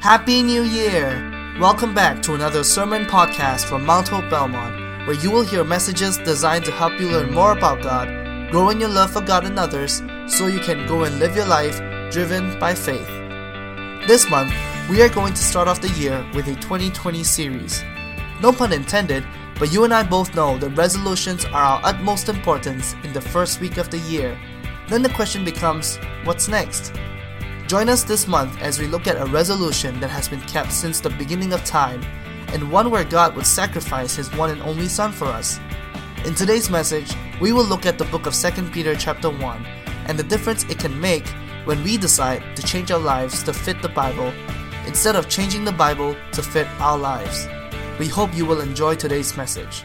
Happy New Year! Welcome back to another sermon podcast from Mount Hope Belmont, where you will hear messages designed to help you learn more about God, grow in your love for God and others, so you can go and live your life driven by faith. This month, we are going to start off the year with a 2020 series. No pun intended, but you and I both know that resolutions are our utmost importance in the first week of the year. Then the question becomes what's next? Join us this month as we look at a resolution that has been kept since the beginning of time and one where God would sacrifice his one and only son for us. In today's message, we will look at the book of 2 Peter chapter 1 and the difference it can make when we decide to change our lives to fit the Bible instead of changing the Bible to fit our lives. We hope you will enjoy today's message.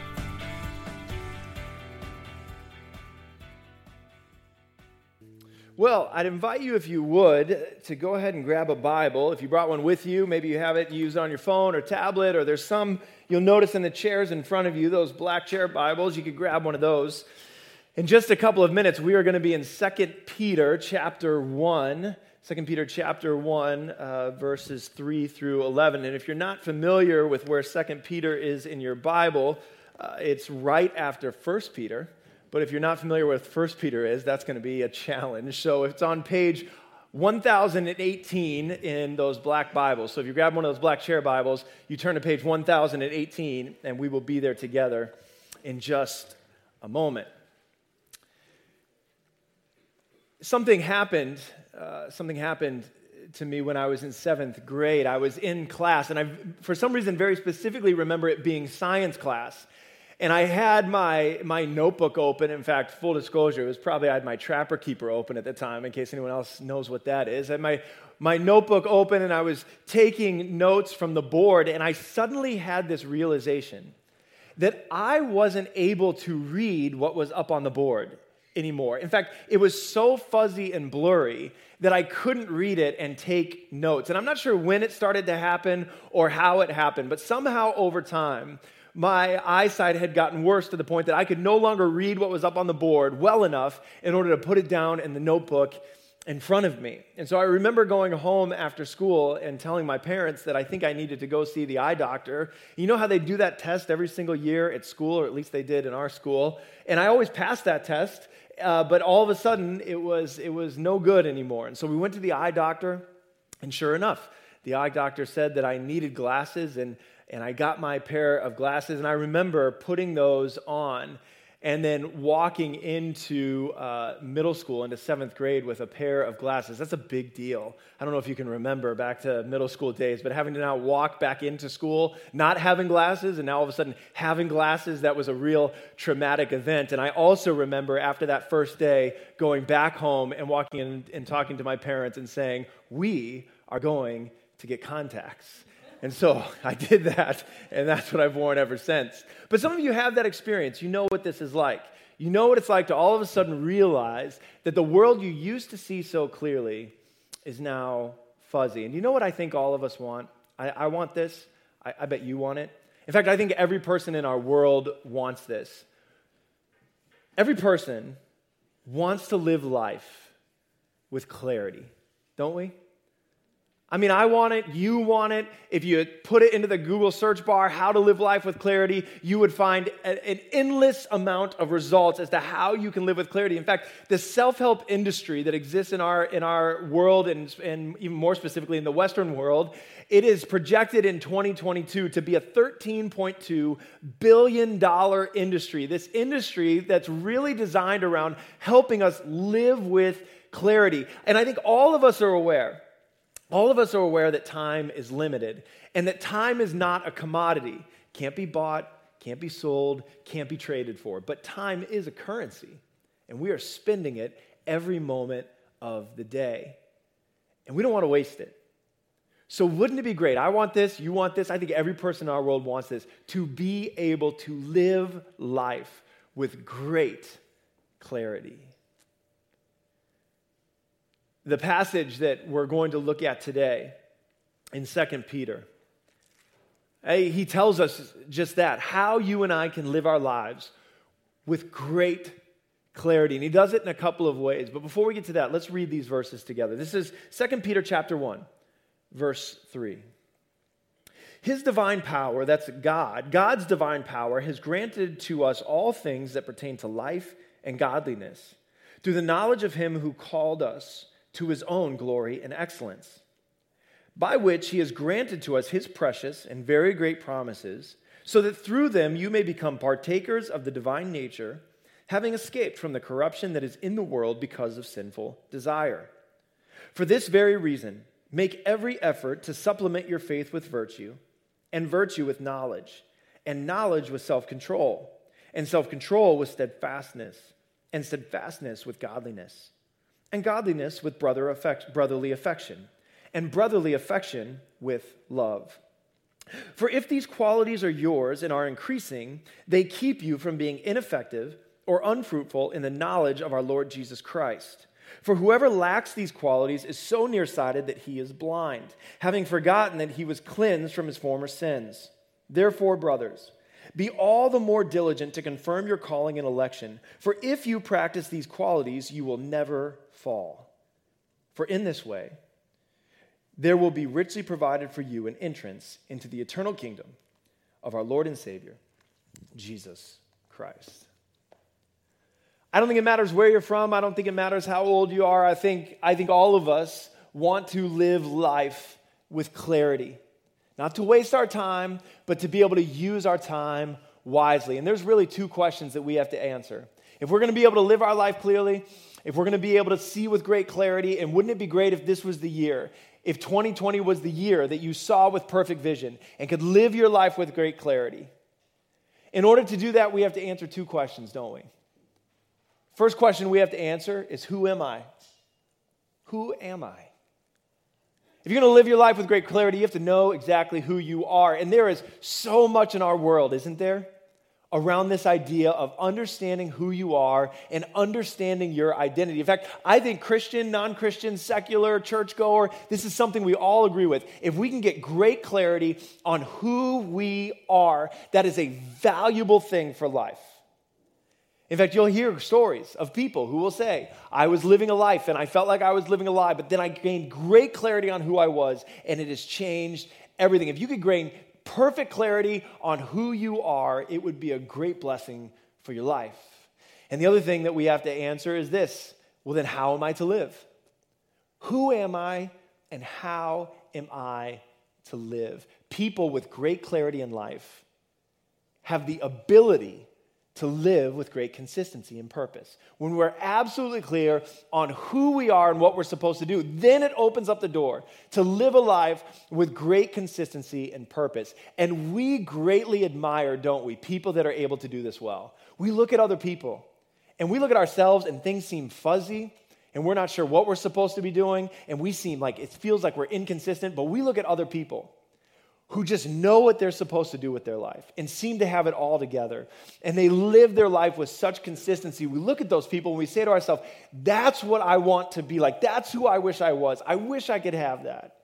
Well, I'd invite you, if you would, to go ahead and grab a Bible. If you brought one with you, maybe you have it used on your phone or tablet, or there's some you'll notice in the chairs in front of you, those black chair Bibles. You could grab one of those. In just a couple of minutes, we are going to be in 2 Peter chapter 1. 2 Peter chapter 1, uh, verses 3 through 11. And if you're not familiar with where 2 Peter is in your Bible, uh, it's right after 1 Peter. But if you're not familiar with 1 Peter is, that's going to be a challenge. So it's on page 1018 in those black Bibles. So if you grab one of those black chair Bibles, you turn to page 1018, and we will be there together in just a moment. Something happened. Uh, something happened to me when I was in seventh grade. I was in class, and I, for some reason, very specifically remember it being science class. And I had my, my notebook open. In fact, full disclosure, it was probably I had my Trapper Keeper open at the time, in case anyone else knows what that is. I had my, my notebook open and I was taking notes from the board, and I suddenly had this realization that I wasn't able to read what was up on the board anymore. In fact, it was so fuzzy and blurry that I couldn't read it and take notes. And I'm not sure when it started to happen or how it happened, but somehow over time, my eyesight had gotten worse to the point that I could no longer read what was up on the board well enough in order to put it down in the notebook in front of me. And so I remember going home after school and telling my parents that I think I needed to go see the eye doctor. You know how they do that test every single year at school, or at least they did in our school. And I always passed that test, uh, but all of a sudden it was, it was no good anymore. And so we went to the eye doctor, and sure enough, the eye doctor said that I needed glasses and and I got my pair of glasses, and I remember putting those on and then walking into uh, middle school, into seventh grade with a pair of glasses. That's a big deal. I don't know if you can remember back to middle school days, but having to now walk back into school, not having glasses, and now all of a sudden having glasses, that was a real traumatic event. And I also remember after that first day going back home and walking in and talking to my parents and saying, We are going to get contacts. And so I did that, and that's what I've worn ever since. But some of you have that experience. You know what this is like. You know what it's like to all of a sudden realize that the world you used to see so clearly is now fuzzy. And you know what I think all of us want? I, I want this. I, I bet you want it. In fact, I think every person in our world wants this. Every person wants to live life with clarity, don't we? I mean, I want it, you want it. If you put it into the Google search bar, how to live life with clarity, you would find an endless amount of results as to how you can live with clarity. In fact, the self help industry that exists in our, in our world, and, and even more specifically in the Western world, it is projected in 2022 to be a $13.2 billion industry. This industry that's really designed around helping us live with clarity. And I think all of us are aware all of us are aware that time is limited and that time is not a commodity. Can't be bought, can't be sold, can't be traded for. But time is a currency, and we are spending it every moment of the day. And we don't want to waste it. So, wouldn't it be great? I want this, you want this. I think every person in our world wants this to be able to live life with great clarity the passage that we're going to look at today in 2 Peter. He tells us just that how you and I can live our lives with great clarity. And he does it in a couple of ways. But before we get to that, let's read these verses together. This is 2 Peter chapter 1, verse 3. His divine power, that's God, God's divine power, has granted to us all things that pertain to life and godliness through the knowledge of him who called us to his own glory and excellence, by which he has granted to us his precious and very great promises, so that through them you may become partakers of the divine nature, having escaped from the corruption that is in the world because of sinful desire. For this very reason, make every effort to supplement your faith with virtue and virtue with knowledge, and knowledge with self control, and self control with steadfastness, and steadfastness with godliness, and godliness with brother affect, brotherly affection, and brotherly affection with love. For if these qualities are yours and are increasing, they keep you from being ineffective or unfruitful in the knowledge of our Lord Jesus Christ. For whoever lacks these qualities is so nearsighted that he is blind, having forgotten that he was cleansed from his former sins. Therefore, brothers, be all the more diligent to confirm your calling and election, for if you practice these qualities, you will never fall. For in this way, there will be richly provided for you an entrance into the eternal kingdom of our Lord and Savior, Jesus Christ. I don't think it matters where you're from. I don't think it matters how old you are. I think, I think all of us want to live life with clarity. Not to waste our time, but to be able to use our time wisely. And there's really two questions that we have to answer. If we're going to be able to live our life clearly, if we're going to be able to see with great clarity, and wouldn't it be great if this was the year? If 2020 was the year that you saw with perfect vision and could live your life with great clarity? In order to do that, we have to answer two questions, don't we? First question we have to answer is Who am I? Who am I? If you're going to live your life with great clarity, you have to know exactly who you are. And there is so much in our world, isn't there? Around this idea of understanding who you are and understanding your identity. In fact, I think Christian, non Christian, secular, churchgoer, this is something we all agree with. If we can get great clarity on who we are, that is a valuable thing for life. In fact, you'll hear stories of people who will say, I was living a life and I felt like I was living a lie, but then I gained great clarity on who I was and it has changed everything. If you could gain perfect clarity on who you are, it would be a great blessing for your life. And the other thing that we have to answer is this well, then how am I to live? Who am I and how am I to live? People with great clarity in life have the ability to live with great consistency and purpose. When we're absolutely clear on who we are and what we're supposed to do, then it opens up the door to live a life with great consistency and purpose. And we greatly admire, don't we, people that are able to do this well. We look at other people and we look at ourselves and things seem fuzzy and we're not sure what we're supposed to be doing and we seem like it feels like we're inconsistent, but we look at other people who just know what they're supposed to do with their life and seem to have it all together. And they live their life with such consistency. We look at those people and we say to ourselves, that's what I want to be like. That's who I wish I was. I wish I could have that.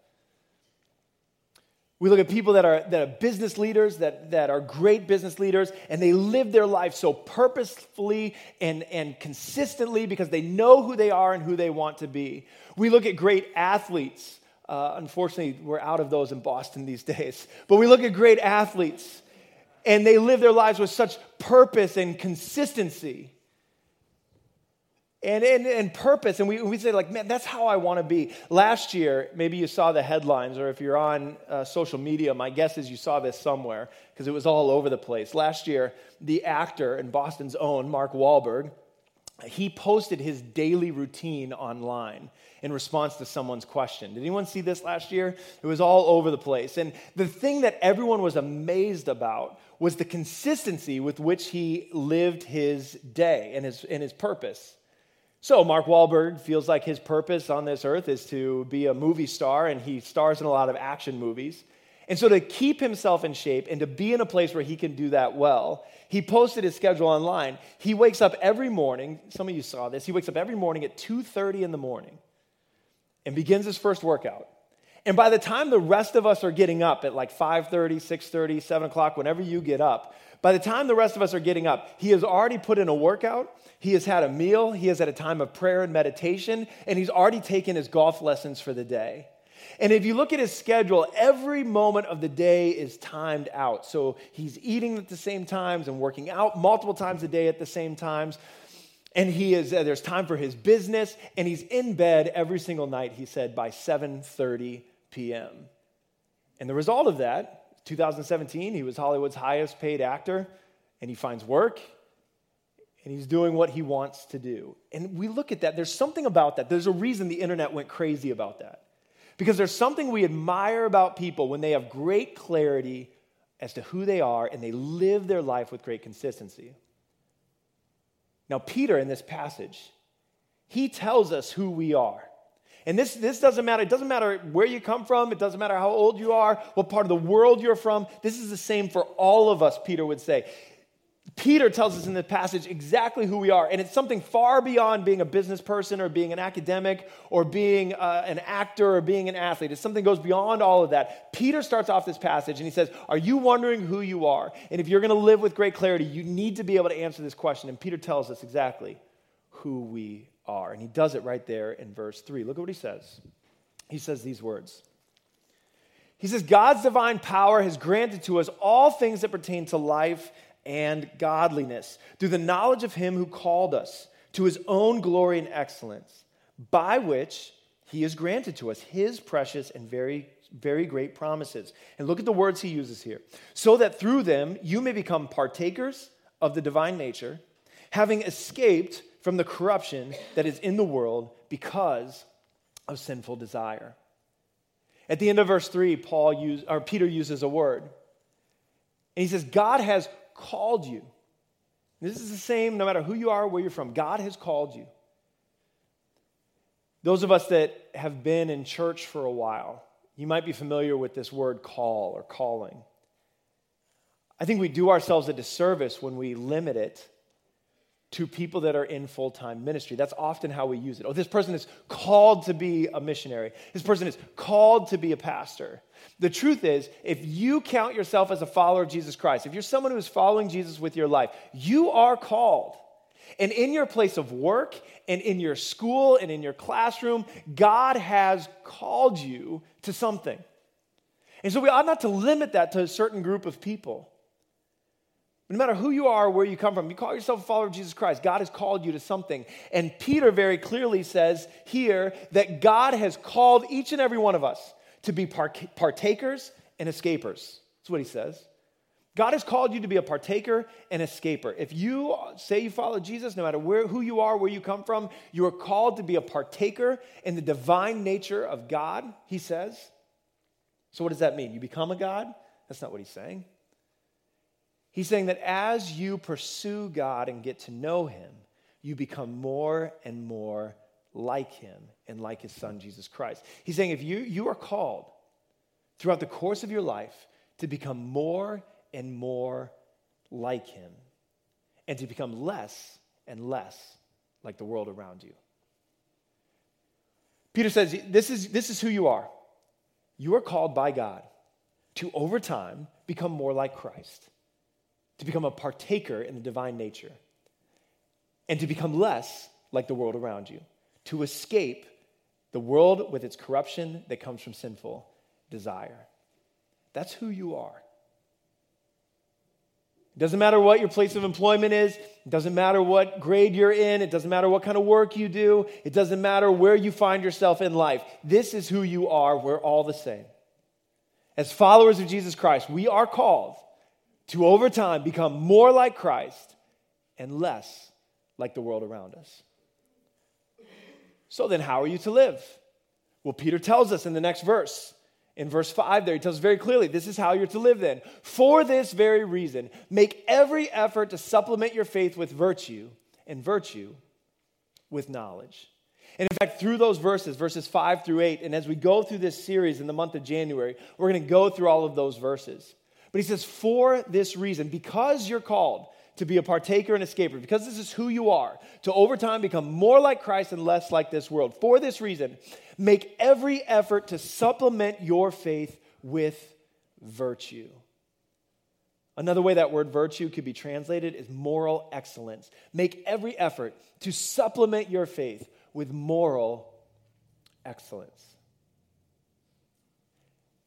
We look at people that are, that are business leaders, that, that are great business leaders, and they live their life so purposefully and, and consistently because they know who they are and who they want to be. We look at great athletes uh, unfortunately, we're out of those in Boston these days. But we look at great athletes, and they live their lives with such purpose and consistency. And, and, and purpose, and we, we say, like, man, that's how I want to be. Last year, maybe you saw the headlines, or if you're on uh, social media, my guess is you saw this somewhere because it was all over the place. Last year, the actor and Boston's own, Mark Wahlberg, he posted his daily routine online in response to someone's question. Did anyone see this last year? It was all over the place. And the thing that everyone was amazed about was the consistency with which he lived his day and his, and his purpose. So, Mark Wahlberg feels like his purpose on this earth is to be a movie star, and he stars in a lot of action movies. And so, to keep himself in shape and to be in a place where he can do that well, he posted his schedule online. He wakes up every morning. Some of you saw this. He wakes up every morning at 2:30 in the morning and begins his first workout. And by the time the rest of us are getting up at like 5:30, 6:30, 7 o'clock, whenever you get up, by the time the rest of us are getting up, he has already put in a workout, he has had a meal, he has had a time of prayer and meditation, and he's already taken his golf lessons for the day. And if you look at his schedule, every moment of the day is timed out. So he's eating at the same times and working out multiple times a day at the same times. And he is uh, there's time for his business and he's in bed every single night, he said by 7:30 p.m. And the result of that, 2017, he was Hollywood's highest paid actor and he finds work and he's doing what he wants to do. And we look at that, there's something about that. There's a reason the internet went crazy about that. Because there's something we admire about people when they have great clarity as to who they are and they live their life with great consistency. Now, Peter in this passage, he tells us who we are. And this, this doesn't matter. It doesn't matter where you come from. It doesn't matter how old you are, what part of the world you're from. This is the same for all of us, Peter would say. Peter tells us in the passage exactly who we are, and it's something far beyond being a business person or being an academic or being uh, an actor or being an athlete. It's something goes beyond all of that. Peter starts off this passage and he says, Are you wondering who you are? And if you're going to live with great clarity, you need to be able to answer this question. And Peter tells us exactly who we are. And he does it right there in verse 3. Look at what he says. He says these words. He says, God's divine power has granted to us all things that pertain to life and godliness through the knowledge of him who called us to his own glory and excellence, by which he has granted to us his precious and very, very great promises. And look at the words he uses here. So that through them you may become partakers of the divine nature, having escaped from the corruption that is in the world because of sinful desire. At the end of verse 3, Paul use, or Peter uses a word. And he says, God has called you. This is the same no matter who you are, where you're from. God has called you. Those of us that have been in church for a while, you might be familiar with this word call or calling. I think we do ourselves a disservice when we limit it to people that are in full time ministry. That's often how we use it. Oh, this person is called to be a missionary. This person is called to be a pastor. The truth is, if you count yourself as a follower of Jesus Christ, if you're someone who is following Jesus with your life, you are called. And in your place of work and in your school and in your classroom, God has called you to something. And so we ought not to limit that to a certain group of people. No matter who you are, where you come from, you call yourself a follower of Jesus Christ. God has called you to something. And Peter very clearly says here that God has called each and every one of us to be partakers and escapers. That's what he says. God has called you to be a partaker and escaper. If you say you follow Jesus, no matter where, who you are, where you come from, you are called to be a partaker in the divine nature of God, he says. So, what does that mean? You become a God? That's not what he's saying. He's saying that as you pursue God and get to know Him, you become more and more like Him and like His Son, Jesus Christ. He's saying if you, you are called throughout the course of your life to become more and more like Him and to become less and less like the world around you. Peter says, This is, this is who you are. You are called by God to, over time, become more like Christ to become a partaker in the divine nature, and to become less like the world around you, to escape the world with its corruption that comes from sinful desire. That's who you are. It doesn't matter what your place of employment is. It doesn't matter what grade you're in. It doesn't matter what kind of work you do. It doesn't matter where you find yourself in life. This is who you are. We're all the same. As followers of Jesus Christ, we are called to over time become more like Christ and less like the world around us. So then, how are you to live? Well, Peter tells us in the next verse. In verse 5, there, he tells very clearly this is how you're to live then. For this very reason, make every effort to supplement your faith with virtue, and virtue with knowledge. And in fact, through those verses, verses 5 through 8, and as we go through this series in the month of January, we're going to go through all of those verses. But he says, for this reason, because you're called to be a partaker and escaper, because this is who you are, to over time become more like Christ and less like this world. For this reason, make every effort to supplement your faith with virtue. Another way that word virtue could be translated is moral excellence. Make every effort to supplement your faith with moral excellence.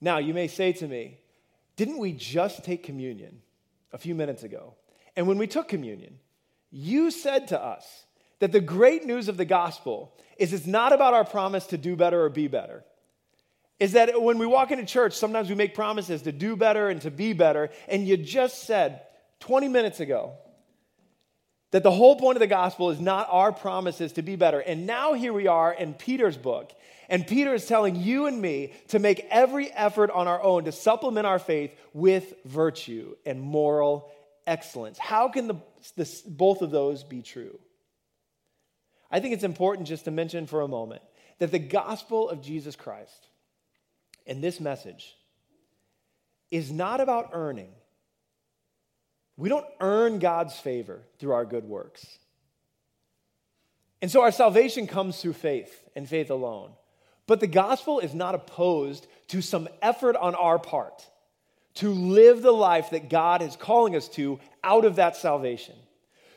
Now, you may say to me, didn't we just take communion a few minutes ago? And when we took communion, you said to us that the great news of the gospel is it's not about our promise to do better or be better. Is that when we walk into church, sometimes we make promises to do better and to be better, and you just said 20 minutes ago that the whole point of the gospel is not our promises to be better. And now here we are in Peter's book, and Peter is telling you and me to make every effort on our own to supplement our faith with virtue and moral excellence. How can the, the, both of those be true? I think it's important just to mention for a moment that the gospel of Jesus Christ and this message is not about earning we don't earn God's favor through our good works. And so our salvation comes through faith and faith alone. But the gospel is not opposed to some effort on our part to live the life that God is calling us to out of that salvation.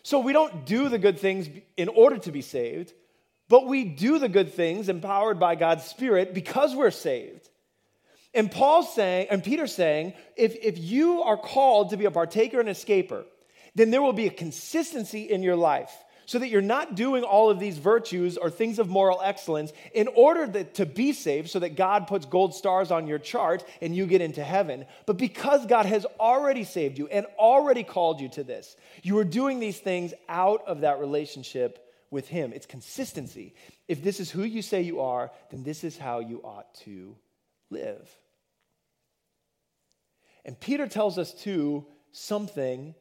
So we don't do the good things in order to be saved, but we do the good things empowered by God's Spirit because we're saved. And Paul's saying, and Peter's saying, if, if you are called to be a partaker and escaper, then there will be a consistency in your life so that you're not doing all of these virtues or things of moral excellence in order that, to be saved so that God puts gold stars on your chart and you get into heaven, but because God has already saved you and already called you to this. You are doing these things out of that relationship with Him. It's consistency. If this is who you say you are, then this is how you ought to live. And Peter tells us, too, something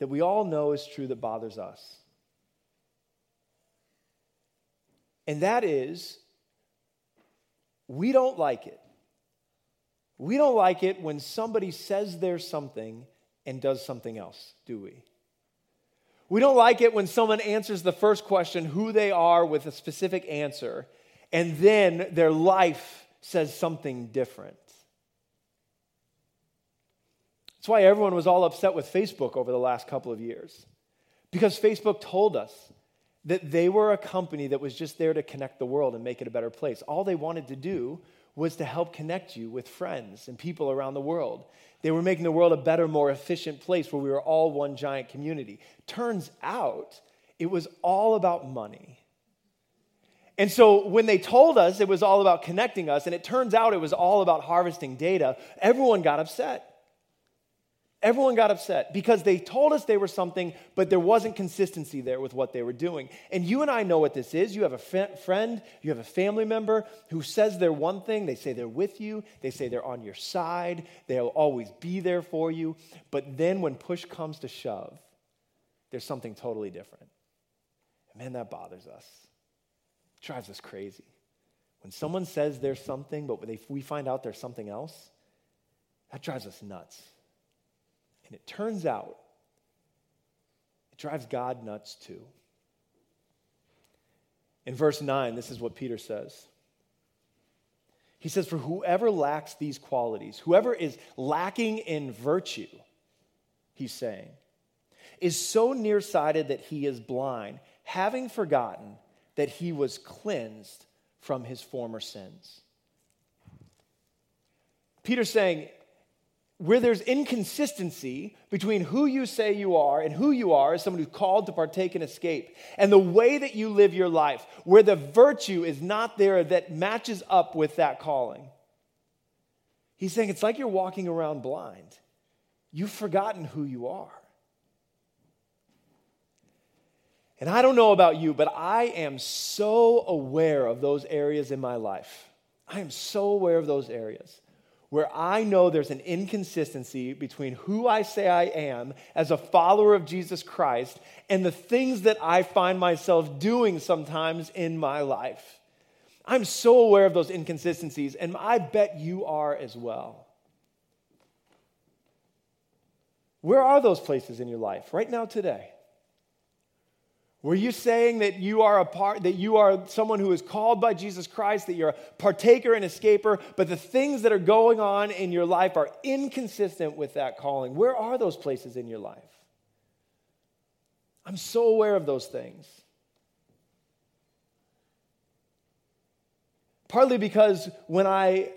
that we all know is true that bothers us. And that is, we don't like it. We don't like it when somebody says there's something and does something else, do we? We don't like it when someone answers the first question, who they are, with a specific answer, and then their life says something different. That's why everyone was all upset with Facebook over the last couple of years. Because Facebook told us that they were a company that was just there to connect the world and make it a better place. All they wanted to do was to help connect you with friends and people around the world. They were making the world a better, more efficient place where we were all one giant community. Turns out it was all about money. And so when they told us it was all about connecting us, and it turns out it was all about harvesting data, everyone got upset. Everyone got upset because they told us they were something, but there wasn't consistency there with what they were doing. And you and I know what this is. You have a friend, you have a family member who says they're one thing, they say they're with you, they say they're on your side, they'll always be there for you. But then when push comes to shove, there's something totally different. And man, that bothers us. It drives us crazy. When someone says there's something, but we find out there's something else, that drives us nuts. And it turns out it drives God nuts too. In verse 9, this is what Peter says. He says, For whoever lacks these qualities, whoever is lacking in virtue, he's saying, is so nearsighted that he is blind, having forgotten that he was cleansed from his former sins. Peter's saying, where there's inconsistency between who you say you are and who you are as someone who's called to partake and escape, and the way that you live your life, where the virtue is not there that matches up with that calling. He's saying it's like you're walking around blind. You've forgotten who you are. And I don't know about you, but I am so aware of those areas in my life. I am so aware of those areas where I know there's an inconsistency between who I say I am as a follower of Jesus Christ and the things that I find myself doing sometimes in my life. I'm so aware of those inconsistencies, and I bet you are as well. Where are those places in your life right now today? Were you saying that you are a part, that you are someone who is called by Jesus Christ, that you're a partaker and escaper, but the things that are going on in your life are inconsistent with that calling? Where are those places in your life? I'm so aware of those things. Partly because when I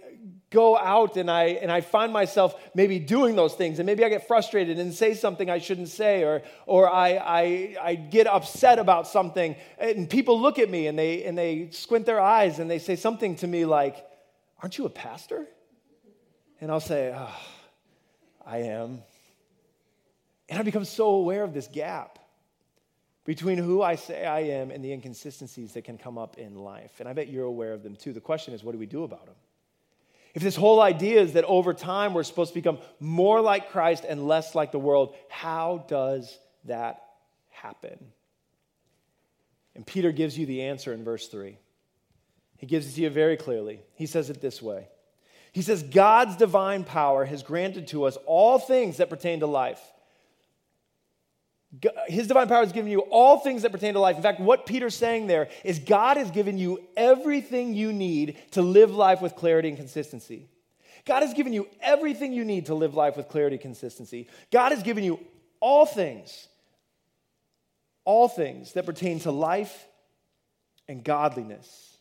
go out and I, and I find myself maybe doing those things and maybe I get frustrated and say something I shouldn't say or, or I, I, I get upset about something and people look at me and they, and they squint their eyes and they say something to me like, aren't you a pastor? And I'll say, oh, I am. And I become so aware of this gap between who I say I am and the inconsistencies that can come up in life. And I bet you're aware of them too. The question is, what do we do about them? If this whole idea is that over time we're supposed to become more like Christ and less like the world, how does that happen? And Peter gives you the answer in verse 3. He gives it to you very clearly. He says it this way He says, God's divine power has granted to us all things that pertain to life his divine power has given you all things that pertain to life. In fact, what Peter's saying there is God has given you everything you need to live life with clarity and consistency. God has given you everything you need to live life with clarity and consistency. God has given you all things, all things that pertain to life and godliness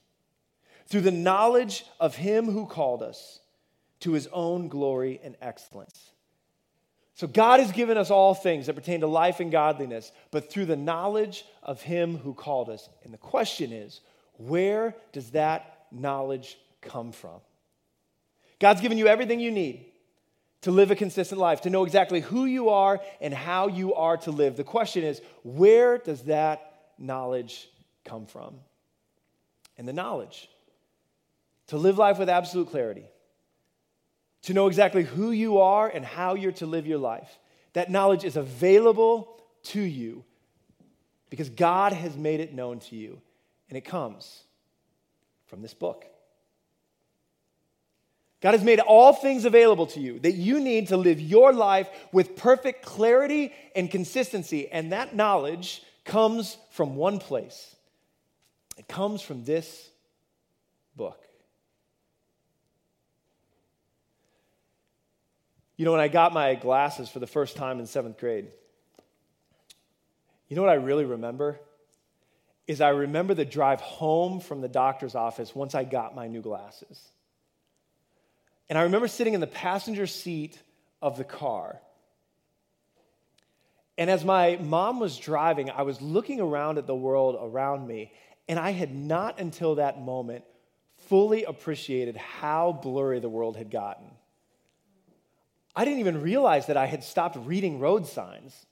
through the knowledge of Him who called us to His own glory and excellence. So, God has given us all things that pertain to life and godliness, but through the knowledge of Him who called us. And the question is, where does that knowledge come from? God's given you everything you need to live a consistent life, to know exactly who you are and how you are to live. The question is, where does that knowledge come from? And the knowledge to live life with absolute clarity to know exactly who you are and how you're to live your life. That knowledge is available to you because God has made it known to you, and it comes from this book. God has made all things available to you that you need to live your life with perfect clarity and consistency, and that knowledge comes from one place. It comes from this book. You know, when I got my glasses for the first time in seventh grade, you know what I really remember? Is I remember the drive home from the doctor's office once I got my new glasses. And I remember sitting in the passenger seat of the car. And as my mom was driving, I was looking around at the world around me, and I had not until that moment fully appreciated how blurry the world had gotten. I didn't even realize that I had stopped reading road signs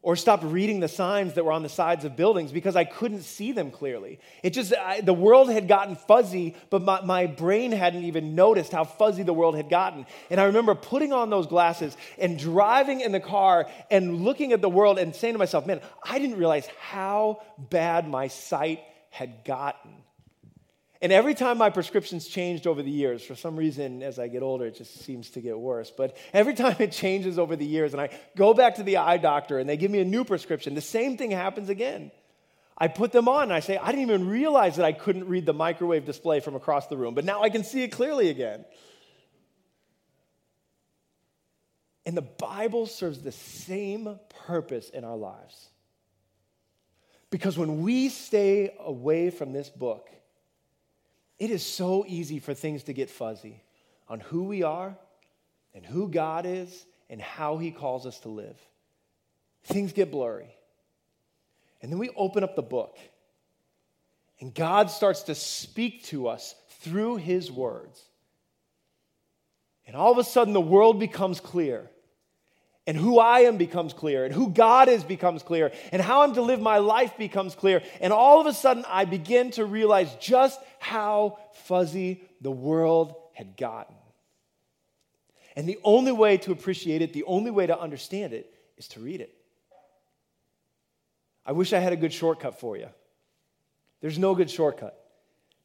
or stopped reading the signs that were on the sides of buildings because I couldn't see them clearly. It just, I, the world had gotten fuzzy, but my, my brain hadn't even noticed how fuzzy the world had gotten. And I remember putting on those glasses and driving in the car and looking at the world and saying to myself, man, I didn't realize how bad my sight had gotten. And every time my prescriptions changed over the years, for some reason, as I get older, it just seems to get worse. But every time it changes over the years, and I go back to the eye doctor and they give me a new prescription, the same thing happens again. I put them on and I say, I didn't even realize that I couldn't read the microwave display from across the room, but now I can see it clearly again. And the Bible serves the same purpose in our lives. Because when we stay away from this book, it is so easy for things to get fuzzy on who we are and who God is and how He calls us to live. Things get blurry. And then we open up the book, and God starts to speak to us through His words. And all of a sudden, the world becomes clear and who I am becomes clear, and who God is becomes clear, and how I'm to live my life becomes clear. And all of a sudden, I begin to realize just how fuzzy the world had gotten. And the only way to appreciate it, the only way to understand it, is to read it. I wish I had a good shortcut for you. There's no good shortcut.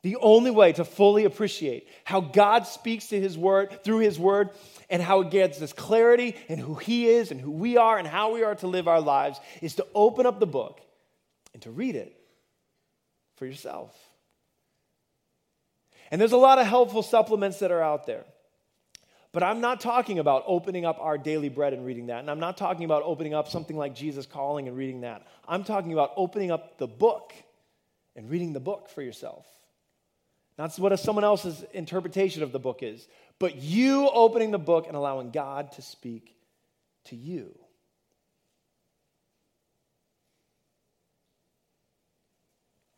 The only way to fully appreciate how God speaks to his word through his word and how it gives us clarity and who he is and who we are and how we are to live our lives is to open up the book and to read it for yourself. And there's a lot of helpful supplements that are out there. But I'm not talking about opening up our daily bread and reading that. And I'm not talking about opening up something like Jesus Calling and reading that. I'm talking about opening up the book and reading the book for yourself. That's what someone else's interpretation of the book is. but you opening the book and allowing God to speak to you.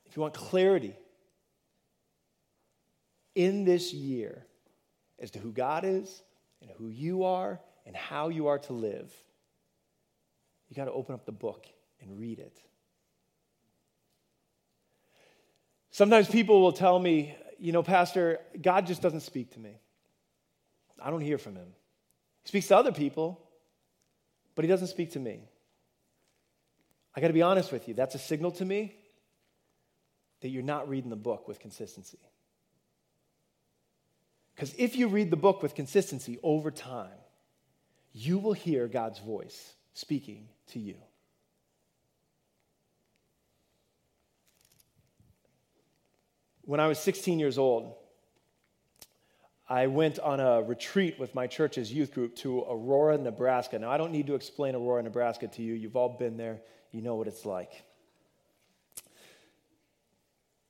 If you want clarity in this year as to who God is and who you are and how you are to live, you got to open up the book and read it. Sometimes people will tell me, you know, Pastor, God just doesn't speak to me. I don't hear from him. He speaks to other people, but he doesn't speak to me. I got to be honest with you, that's a signal to me that you're not reading the book with consistency. Because if you read the book with consistency over time, you will hear God's voice speaking to you. When I was 16 years old, I went on a retreat with my church's youth group to Aurora, Nebraska. Now, I don't need to explain Aurora, Nebraska to you. You've all been there, you know what it's like.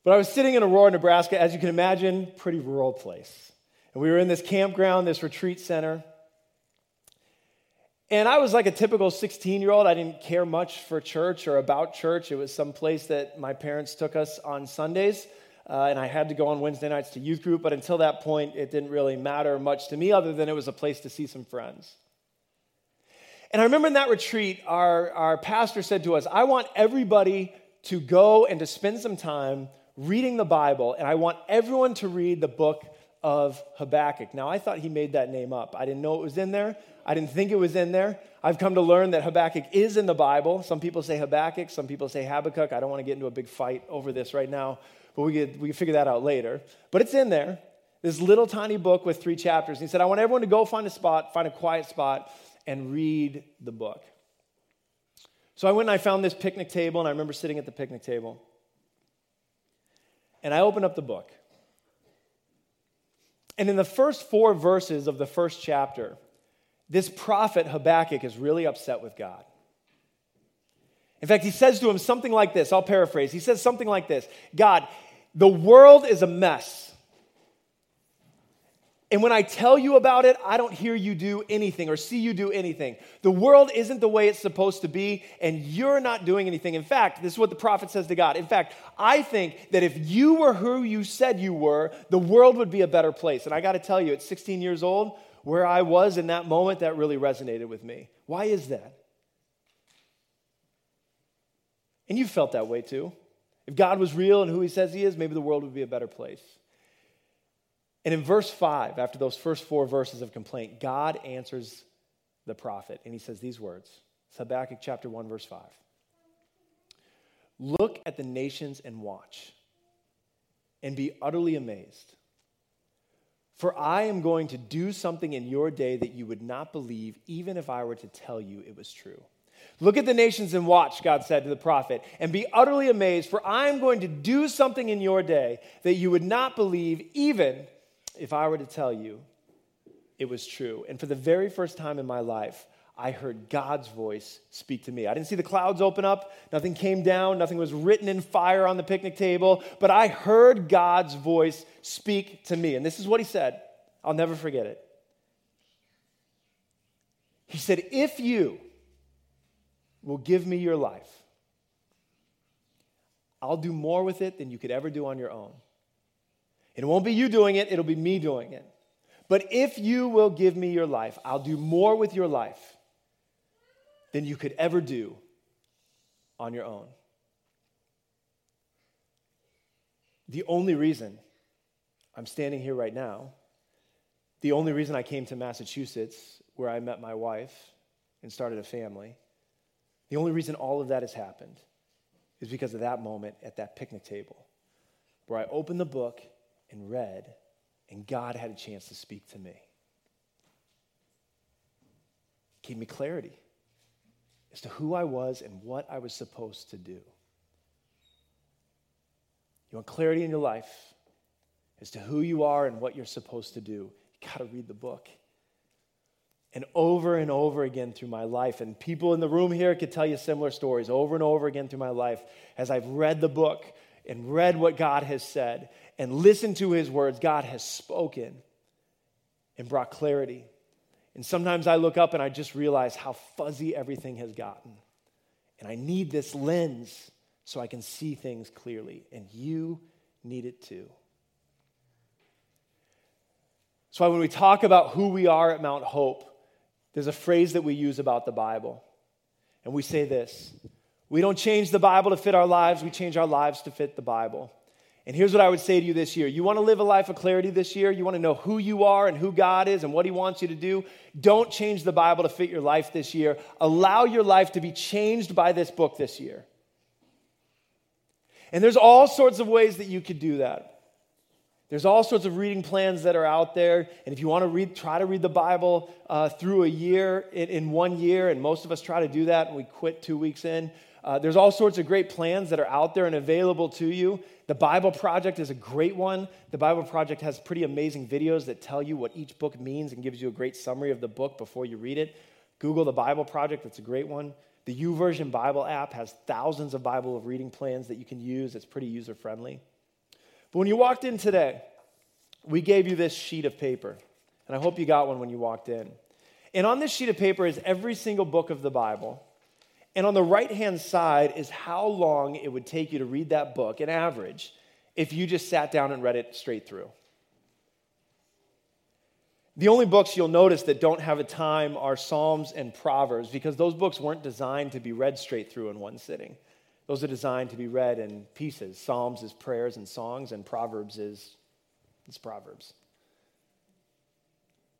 But I was sitting in Aurora, Nebraska, as you can imagine, pretty rural place. And we were in this campground, this retreat center. And I was like a typical 16 year old. I didn't care much for church or about church. It was some place that my parents took us on Sundays. Uh, and I had to go on Wednesday nights to youth group, but until that point, it didn't really matter much to me other than it was a place to see some friends. And I remember in that retreat, our, our pastor said to us, I want everybody to go and to spend some time reading the Bible, and I want everyone to read the book of Habakkuk. Now, I thought he made that name up. I didn't know it was in there. I didn't think it was in there. I've come to learn that Habakkuk is in the Bible. Some people say Habakkuk, some people say Habakkuk. I don't want to get into a big fight over this right now but we could, we could figure that out later. But it's in there, this little tiny book with three chapters. And he said, I want everyone to go find a spot, find a quiet spot, and read the book. So I went and I found this picnic table, and I remember sitting at the picnic table. And I opened up the book. And in the first four verses of the first chapter, this prophet Habakkuk is really upset with God. In fact, he says to him something like this. I'll paraphrase. He says something like this God, the world is a mess. And when I tell you about it, I don't hear you do anything or see you do anything. The world isn't the way it's supposed to be, and you're not doing anything. In fact, this is what the prophet says to God. In fact, I think that if you were who you said you were, the world would be a better place. And I got to tell you, at 16 years old, where I was in that moment, that really resonated with me. Why is that? And you felt that way too. If God was real and who he says he is, maybe the world would be a better place. And in verse 5, after those first four verses of complaint, God answers the prophet and he says these words it's Habakkuk chapter 1, verse 5. Look at the nations and watch, and be utterly amazed. For I am going to do something in your day that you would not believe, even if I were to tell you it was true. Look at the nations and watch, God said to the prophet, and be utterly amazed, for I am going to do something in your day that you would not believe, even if I were to tell you it was true. And for the very first time in my life, I heard God's voice speak to me. I didn't see the clouds open up, nothing came down, nothing was written in fire on the picnic table, but I heard God's voice speak to me. And this is what he said. I'll never forget it. He said, If you, will give me your life, I'll do more with it than you could ever do on your own. It won't be you doing it, it'll be me doing it. But if you will give me your life, I'll do more with your life than you could ever do on your own. The only reason I'm standing here right now, the only reason I came to Massachusetts, where I met my wife and started a family, the only reason all of that has happened is because of that moment at that picnic table where I opened the book and read, and God had a chance to speak to me. Gave me clarity as to who I was and what I was supposed to do. You want clarity in your life as to who you are and what you're supposed to do? You got to read the book and over and over again through my life. And people in the room here could tell you similar stories over and over again through my life as I've read the book and read what God has said and listened to his words. God has spoken. and brought clarity. And sometimes I look up and I just realize how fuzzy everything has gotten. And I need this lens so I can see things clearly. And you need it too. So when we talk about who we are at Mount Hope, there's a phrase that we use about the Bible. And we say this We don't change the Bible to fit our lives, we change our lives to fit the Bible. And here's what I would say to you this year. You want to live a life of clarity this year? You want to know who you are and who God is and what He wants you to do? Don't change the Bible to fit your life this year. Allow your life to be changed by this book this year. And there's all sorts of ways that you could do that. There's all sorts of reading plans that are out there. And if you want to read, try to read the Bible uh, through a year, in, in, one year, and most of us try to do that and we quit two weeks in. Uh, there's all sorts of great plans that are out there and available to you. The Bible Project is a great one. The Bible Project has pretty amazing videos that tell you what each book means and gives you a great summary of the book before you read it. Google the Bible Project, that's a great one. The YouVersion Bible app has thousands of Bible of reading plans that you can use. It's pretty user friendly. But when you walked in today, we gave you this sheet of paper. And I hope you got one when you walked in. And on this sheet of paper is every single book of the Bible. And on the right hand side is how long it would take you to read that book, an average, if you just sat down and read it straight through. The only books you'll notice that don't have a time are Psalms and Proverbs because those books weren't designed to be read straight through in one sitting. Those are designed to be read in pieces. Psalms is prayers and songs, and Proverbs is it's Proverbs.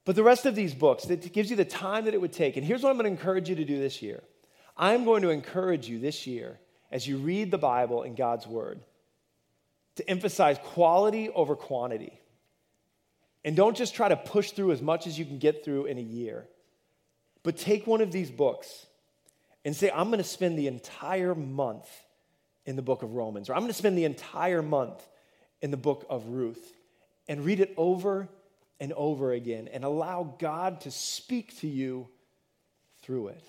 But the rest of these books, it gives you the time that it would take. And here's what I'm going to encourage you to do this year. I'm going to encourage you this year, as you read the Bible and God's Word, to emphasize quality over quantity. And don't just try to push through as much as you can get through in a year, but take one of these books and say, I'm going to spend the entire month in the book of Romans, or I'm going to spend the entire month in the book of Ruth, and read it over and over again, and allow God to speak to you through it.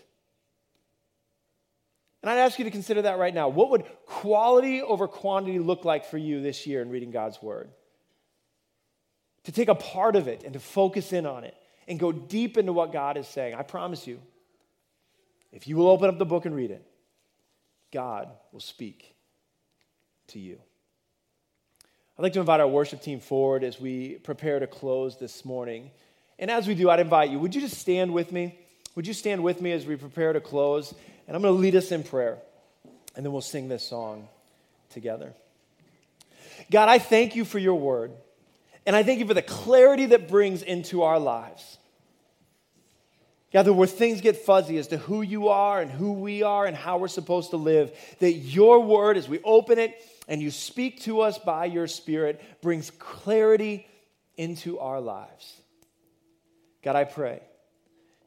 And I'd ask you to consider that right now. What would quality over quantity look like for you this year in reading God's Word? To take a part of it and to focus in on it and go deep into what God is saying. I promise you, if you will open up the book and read it, God will speak to you. I'd like to invite our worship team forward as we prepare to close this morning. And as we do, I'd invite you, would you just stand with me? Would you stand with me as we prepare to close? And I'm going to lead us in prayer, and then we'll sing this song together. God, I thank you for your word, and I thank you for the clarity that brings into our lives. God, that where things get fuzzy as to who you are and who we are and how we're supposed to live, that your word, as we open it and you speak to us by your spirit, brings clarity into our lives. God, I pray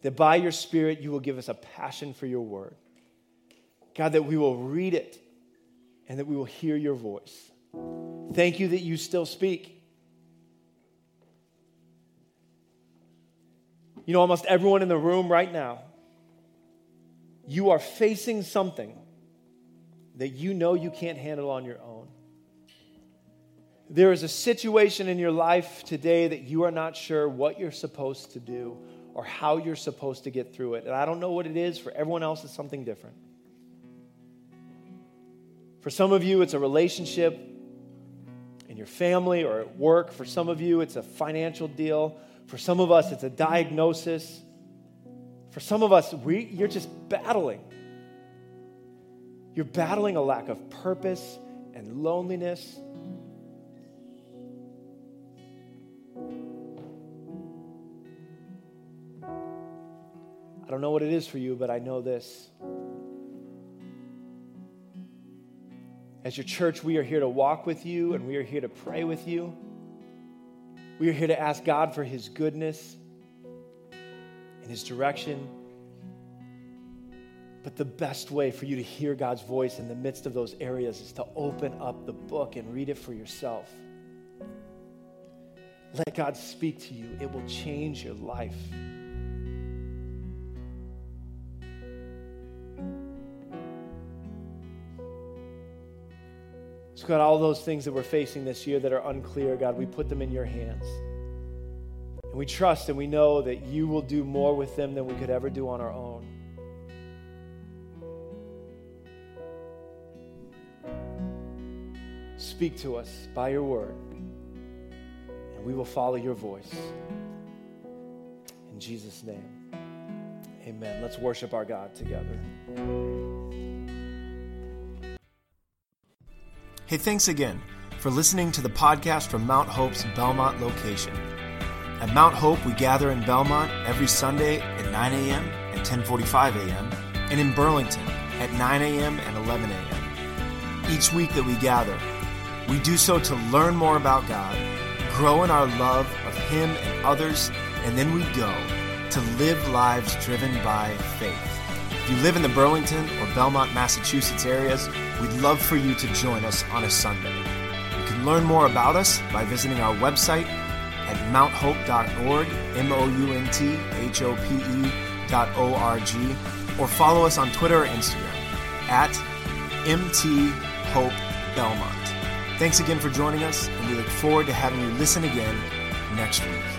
that by your spirit you will give us a passion for your word. God, that we will read it and that we will hear your voice. Thank you that you still speak. You know, almost everyone in the room right now, you are facing something that you know you can't handle on your own. There is a situation in your life today that you are not sure what you're supposed to do or how you're supposed to get through it. And I don't know what it is. For everyone else, it's something different. For some of you, it's a relationship in your family or at work. For some of you, it's a financial deal. For some of us, it's a diagnosis. For some of us, we, you're just battling. You're battling a lack of purpose and loneliness. I don't know what it is for you, but I know this. As your church, we are here to walk with you and we are here to pray with you. We are here to ask God for His goodness and His direction. But the best way for you to hear God's voice in the midst of those areas is to open up the book and read it for yourself. Let God speak to you, it will change your life. God, all those things that we're facing this year that are unclear, God, we put them in your hands. And we trust and we know that you will do more with them than we could ever do on our own. Speak to us by your word, and we will follow your voice. In Jesus' name, amen. Let's worship our God together. Hey, thanks again for listening to the podcast from Mount Hope's Belmont location. At Mount Hope, we gather in Belmont every Sunday at 9 a.m. and 10:45 a.m. and in Burlington at 9 a.m. and 11 a.m. Each week that we gather, we do so to learn more about God, grow in our love of Him and others, and then we go to live lives driven by faith. If you live in the Burlington or Belmont, Massachusetts areas, we'd love for you to join us on a Sunday. You can learn more about us by visiting our website at mounthope.org, M O U N T H O P E dot O R G, or follow us on Twitter or Instagram at MT Hope Belmont. Thanks again for joining us, and we look forward to having you listen again next week.